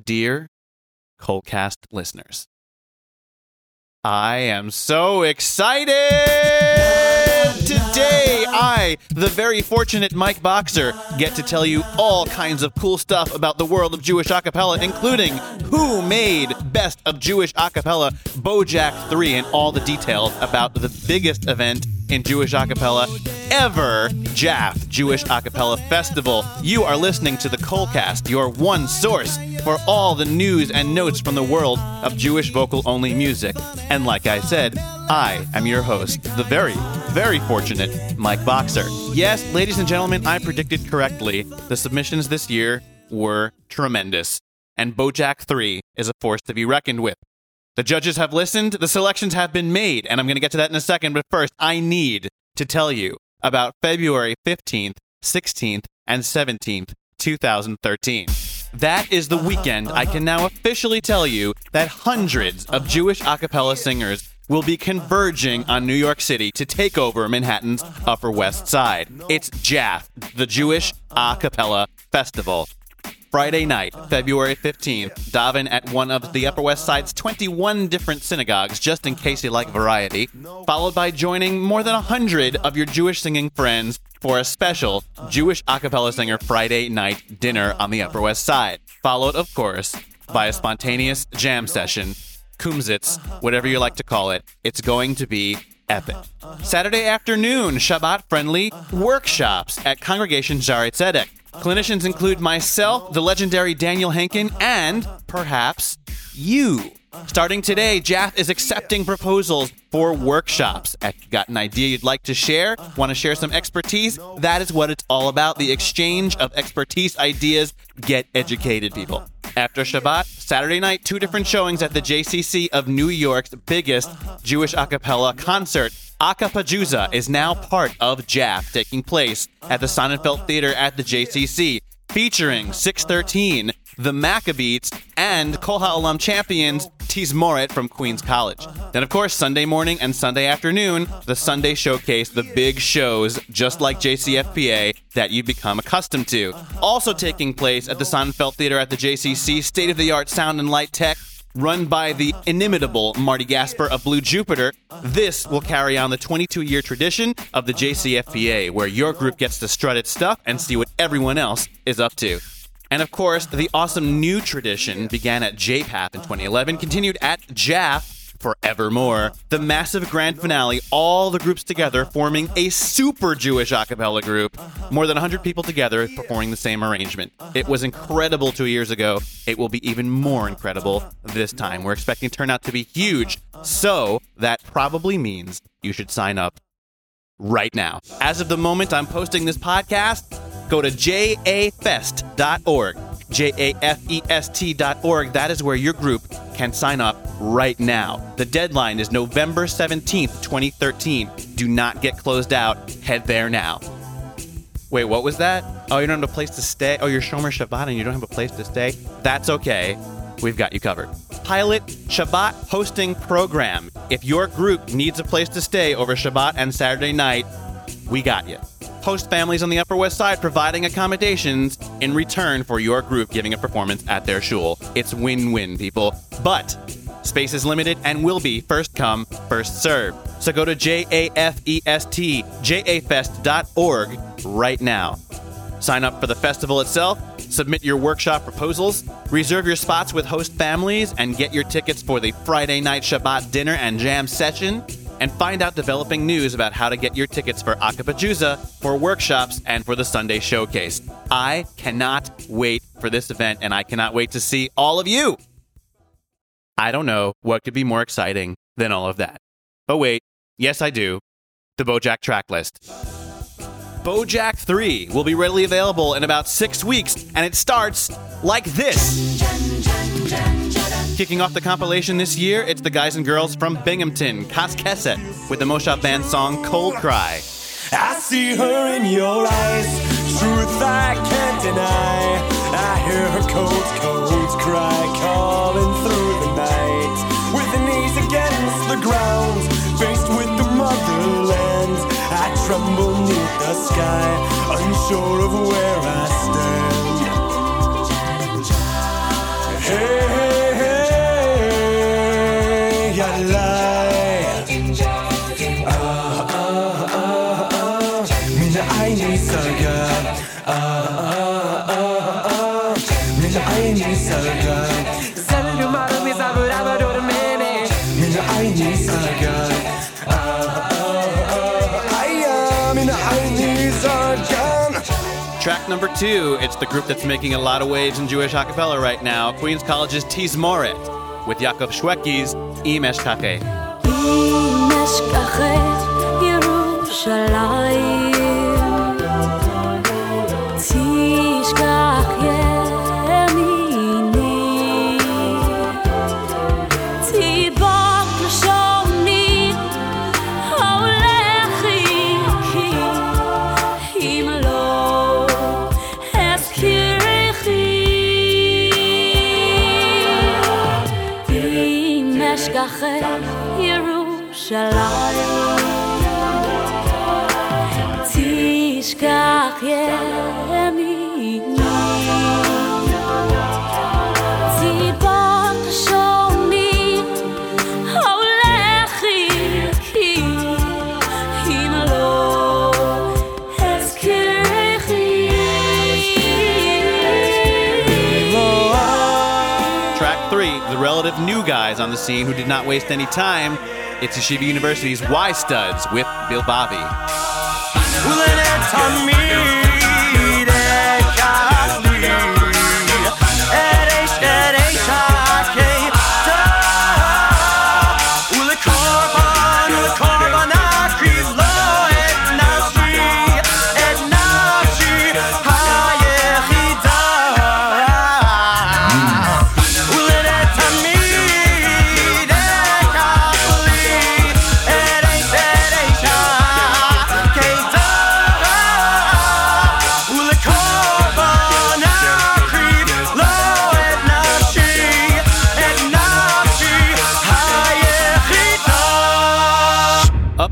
dear KolCast listeners. I am so excited! Today, I, the very fortunate Mike Boxer, get to tell you all kinds of cool stuff about the world of Jewish acapella, including who made Best of Jewish Acapella BOJAC 3 and all the details about the biggest event in Jewish acapella ever, JAF Jewish Acapella Festival. You are listening to the KolCast, your one source for all the news and notes from the world of Jewish vocal only music. And like I said, I am your host, the very, very fortunate Mike Boxer. Yes, ladies and gentlemen, I predicted correctly. The submissions this year were tremendous, and BOJAC 3 is a force to be reckoned with. The judges have listened, the selections have been made, and I'm going to get to that in a second, but first, I need to tell you about February 15th, 16th, and 17th, 2013. That is the weekend I can now officially tell you that hundreds of Jewish a cappella singers will be converging on New York City to take over Manhattan's Upper West Side. It's JAF, the Jewish A Cappella Festival. Friday night, February 15th, daven at one of the Upper West Side's 21 different synagogues, just in case you like variety, followed by joining more than 100 of your Jewish singing friends for a special Jewish a cappella singer Friday night dinner on the Upper West Side, followed, of course, by a spontaneous jam session, kumsitz, whatever you like to call it. It's going to be epic. Saturday afternoon, Shabbat friendly workshops at Congregation Shaare Zedek. Clinicians include myself, the legendary Daniel Henkin, and perhaps you. Starting today, JAF is accepting proposals for workshops. If you got an idea you'd like to share, want to share some expertise, that is what it's all about the exchange of expertise, ideas, get educated, people. After Shabbat, Saturday night, two different showings at the JCC of New York's biggest Jewish a cappella concert. Acappajusa is now part of JAF, taking place at the Sonnenfeld Theater at the JCC, featuring 613, the Maccabees, and Kol alum champions Tizmoret from Queens College. Then, of course, Sunday morning and Sunday afternoon, the Sunday showcase, the big shows, just like JCFPA, that you've become accustomed to. Also taking place at the Sonnenfeld Theater at the JCC, state of the art sound and light tech, run by the inimitable Marty Gasper of Blue Jupiter, this will carry on the 22 year tradition of the JCFPA, where your group gets to strut its stuff and see what everyone else is up to. And of course, the awesome new tradition began at JPAP in 2011, continued at JAF forevermore. The massive grand finale, all the groups together forming a super Jewish a cappella group. More than 100 people together performing the same arrangement. It was incredible two years ago. It will be even more incredible this time. We're expecting turnout to be huge. So that probably means you should sign up right now. As of the moment I'm posting this podcast, go to jafest.org. J A F E S T.org. That is where your group can sign up right now. The deadline is November 17th, 2013. Do not get closed out. Head there now. Wait, what was that? Oh, you don't have a place to stay? Oh, you're Shomer Shabbat and you don't have a place to stay? That's okay. We've got you covered. Pilot Shabbat hosting program. If your group needs a place to stay over Shabbat and Saturday night, we got you. Host families on the Upper West Side providing accommodations in return for your group giving a performance at their shul. It's win win, people. But space is limited and will be first come, first serve. So go to J A F E S T, jafest.org right now. Sign up for the festival itself, submit your workshop proposals, reserve your spots with host families, and get your tickets for the Friday night Shabbat dinner and jam session. And find out developing news about how to get your tickets for Acappajusa, for workshops, and for the Sunday showcase. I cannot wait for this event, and I cannot wait to see all of you. I don't know what could be more exciting than all of that. Oh, wait. Yes, I do. The BOJAC track list. BOJAC 3 will be readily available in about six weeks, and it starts like this. Kicking off the compilation this year, it's the guys and girls from Binghamton, Kaskeset, with the Moshav Band song Cold Cry. I see her in your eyes, truth I can't deny. I hear her cold, cold cry calling through the night. With the knees against the ground, faced with the motherland, I tremble neath the sky, unsure of where I stand. Track number two, it's the group that's making a lot of waves in Jewish acapella right now, Queens College's Tizmoret with Yaakov Shwekey's Im Eshkacheh. Guys on the scene who did not waste any time. It's Yeshiva University's Y Studs with Bilvavi.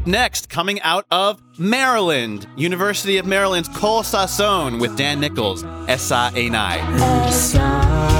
Up next, coming out of Maryland, University of Maryland's Kol Sasson with Dan Nichols, Esa Einai.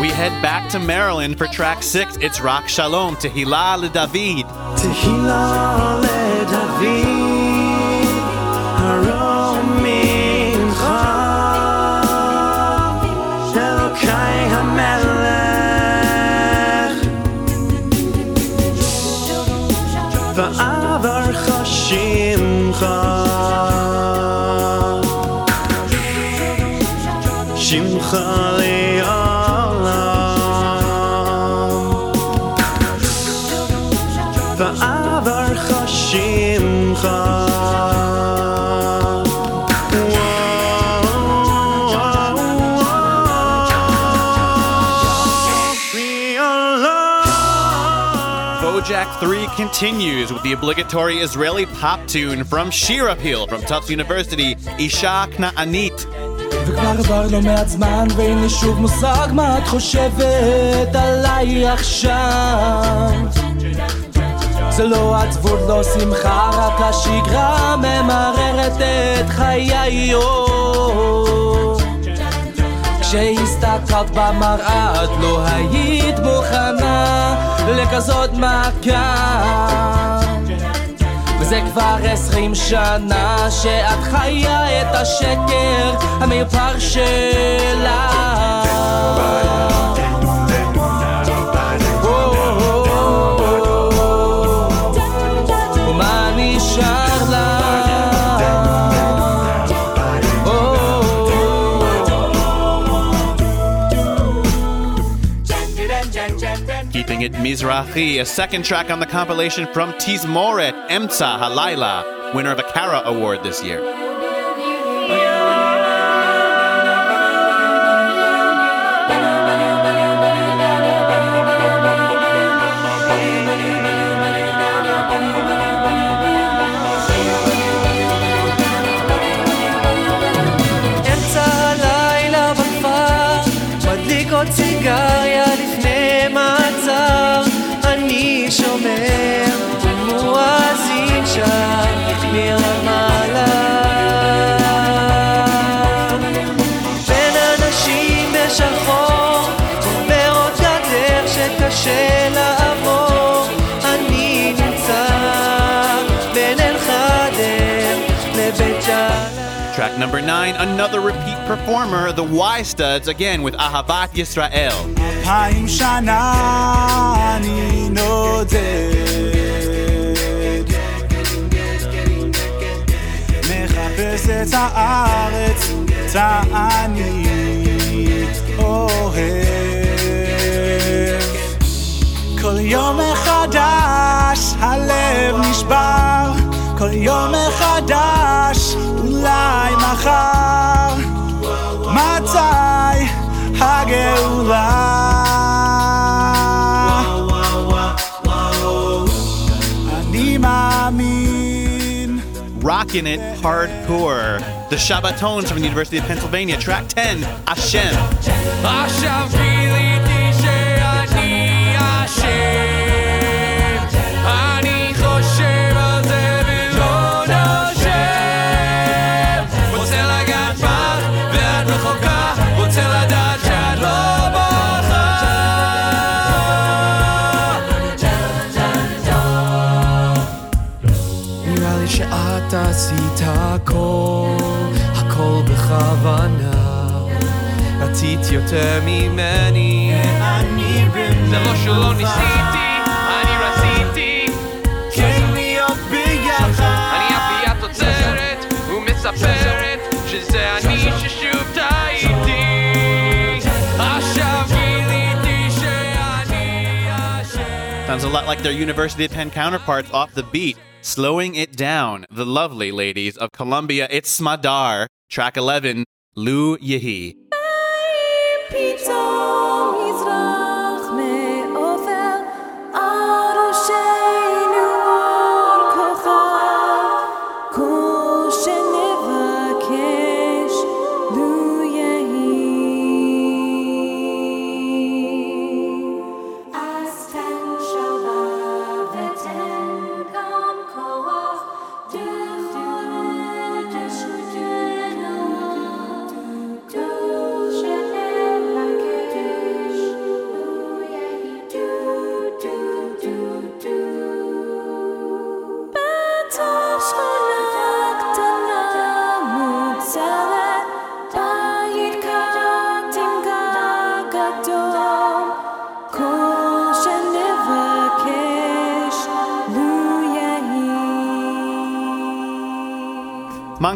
We head back to Maryland for track six. It's Rak Shalom, Tehillah LeDavid. Tehillah LeDavid. BOJAC 3 continues with the obligatory Israeli pop tune from Shir Appeal from Tufts University, Isha Kna'anit, וכבר עבר לא מעט זמן ואין לי שוב מושג מה את חושבת עליי עכשיו? זה לא עצבות, לא שמחה, רק השגרה ממררת את חיי כשהסתכלת במראה את לא היית מוכנה לכזאת מכה וזה כבר עשרים שנה שאת חיה את השקר המיופר שלה Keeping it Mizrahi, a second track on the compilation from Tizmoret, Emtsa Halayla, winner of a CARA Award this year. Track number nine, another repeat performer, the Y Studs, again with Ahavat Yisrael. אלפיים שנה אני נודד מחפש את הארץ, את האני אוהב כל יום מחדש הלב נשבר כל יום מחדש אולי מחר מתי הגאולה אני מאמין Rocking it hardcore. The Shabbatones from the University of Pennsylvania, track 10, Hashem. עכשיו גיליתי שאני הכל, הכל בכוונה רצית יותר ממני אני זה לא שלא ניסיתי, אני רציתי כן להיות ביחד אני אפיית עוצרת ומספרת שזה אני ששוב טעיתי עכשיו גיליתי שאני אשם Sounds a lot like their University of Penn counterparts off the beat, Slowing It Down, the lovely ladies of Columbia, it's Smadar, track 11, Lou Yehi. Bye.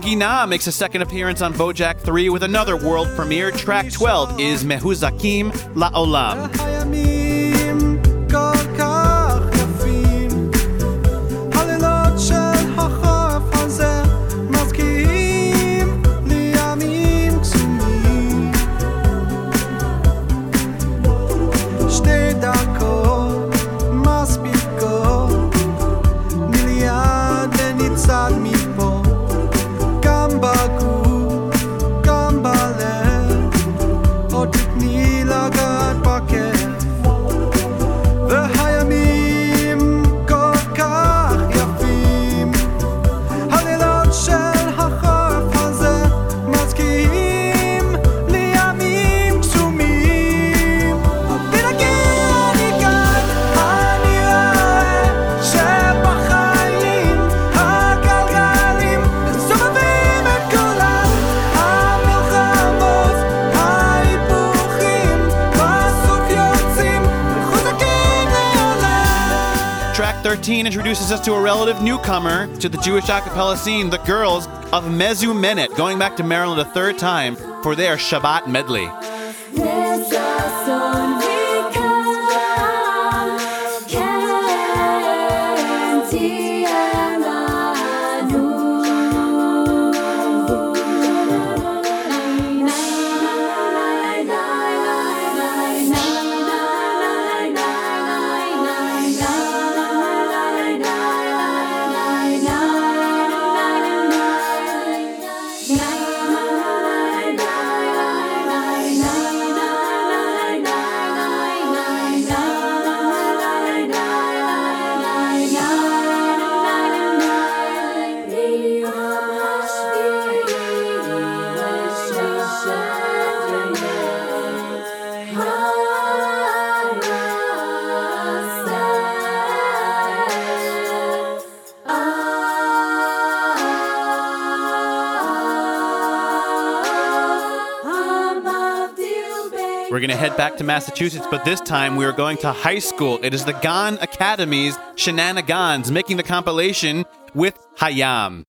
Manginah makes a second appearance on BOJAC 3 with another world premiere. Track 12 is Mehuzakim La Olam. 13 introduces us to a relative newcomer to the Jewish a cappella scene, the girls of Mezumenet, going back to Maryland a third time for their Shabbat medley. Back to Massachusetts, but this time we are going to high school. It is the Gann Academy's Shenanigans making the compilation with Hayam.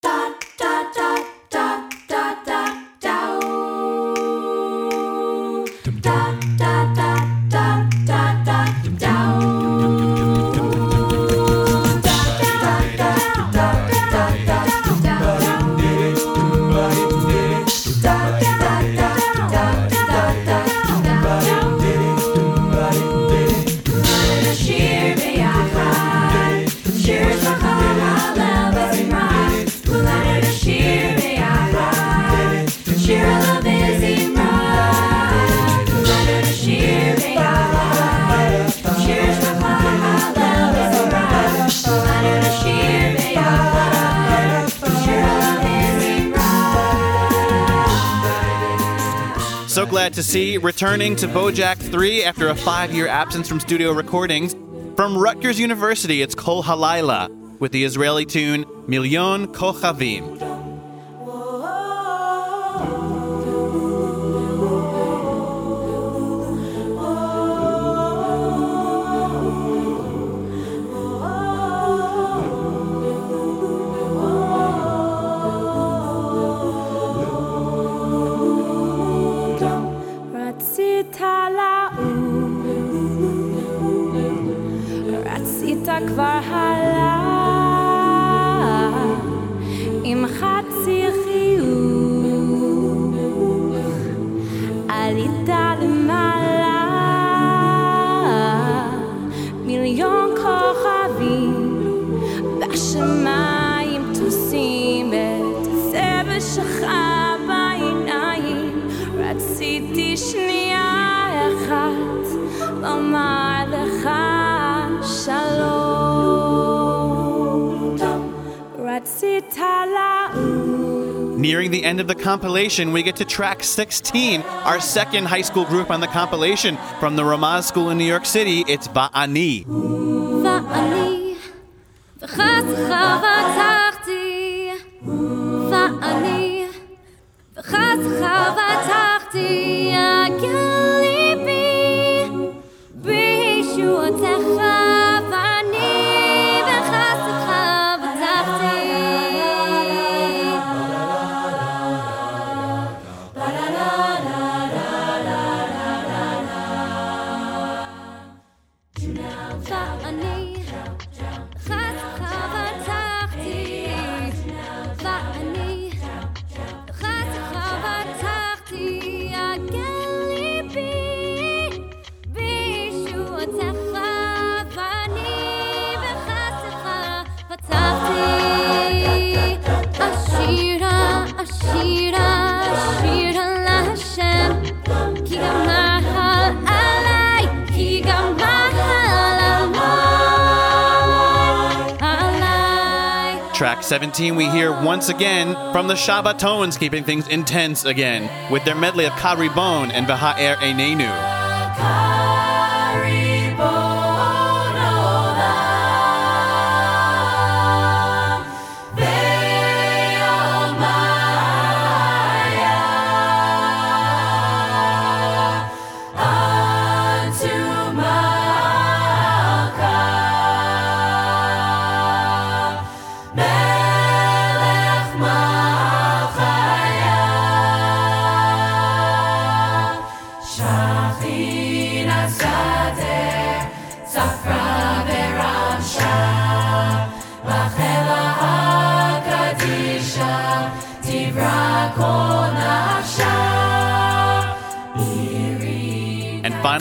Glad to see returning to BOJAC 3 after a five year absence from studio recordings. From Rutgers University, it's Kol Halayla with the Israeli tune Milyon Kochavim. כבר end of the compilation, we get to track 16, our second high school group on the compilation from the Ramaz School in New York City. It's Ba'ani. Ba'ani. 17, we hear once again from the Shabbatones, keeping things intense again, with their medley of Karibon and Baha'er Einenu.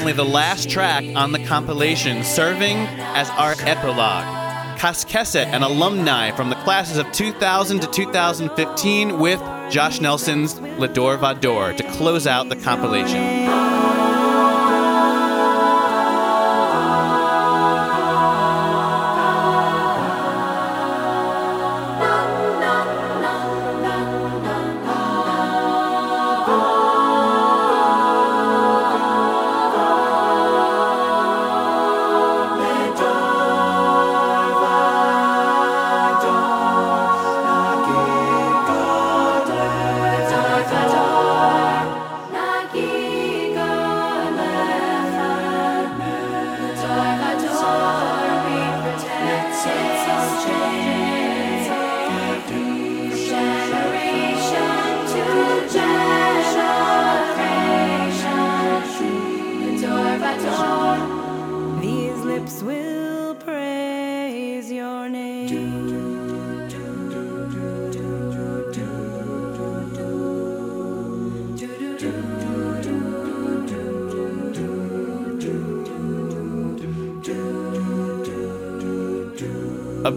And the last track on the compilation, serving as our epilogue. Kaskeset, an alumni from the classes of 2000 to 2015, with Josh Nelson's Lador Vador to close out the compilation.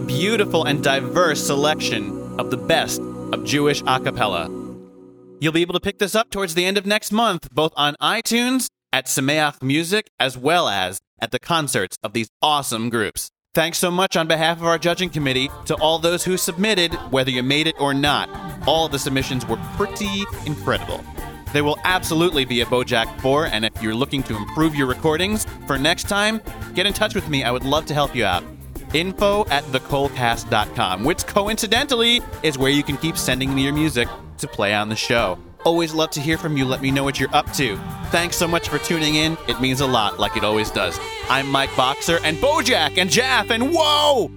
Beautiful and diverse selection of the best of Jewish a cappella. You'll be able to pick this up towards the end of next month, both on iTunes, at Sameach Music, as well as at the concerts of these awesome groups. Thanks so much on behalf of our judging committee to all those who submitted, whether you made it or not. All of the submissions were pretty incredible. There will absolutely be a BOJAC 4, and if you're looking to improve your recordings for next time, get in touch with me. I would love to help you out. Info at thekolcast.com, which coincidentally is where you can keep sending me your music to play on the show. Always love to hear from you. Let me know what you're up to. Thanks so much for tuning in. It means a lot, like it always does. I'm Mike Boxer, and BOJAC, and JAF, and whoa!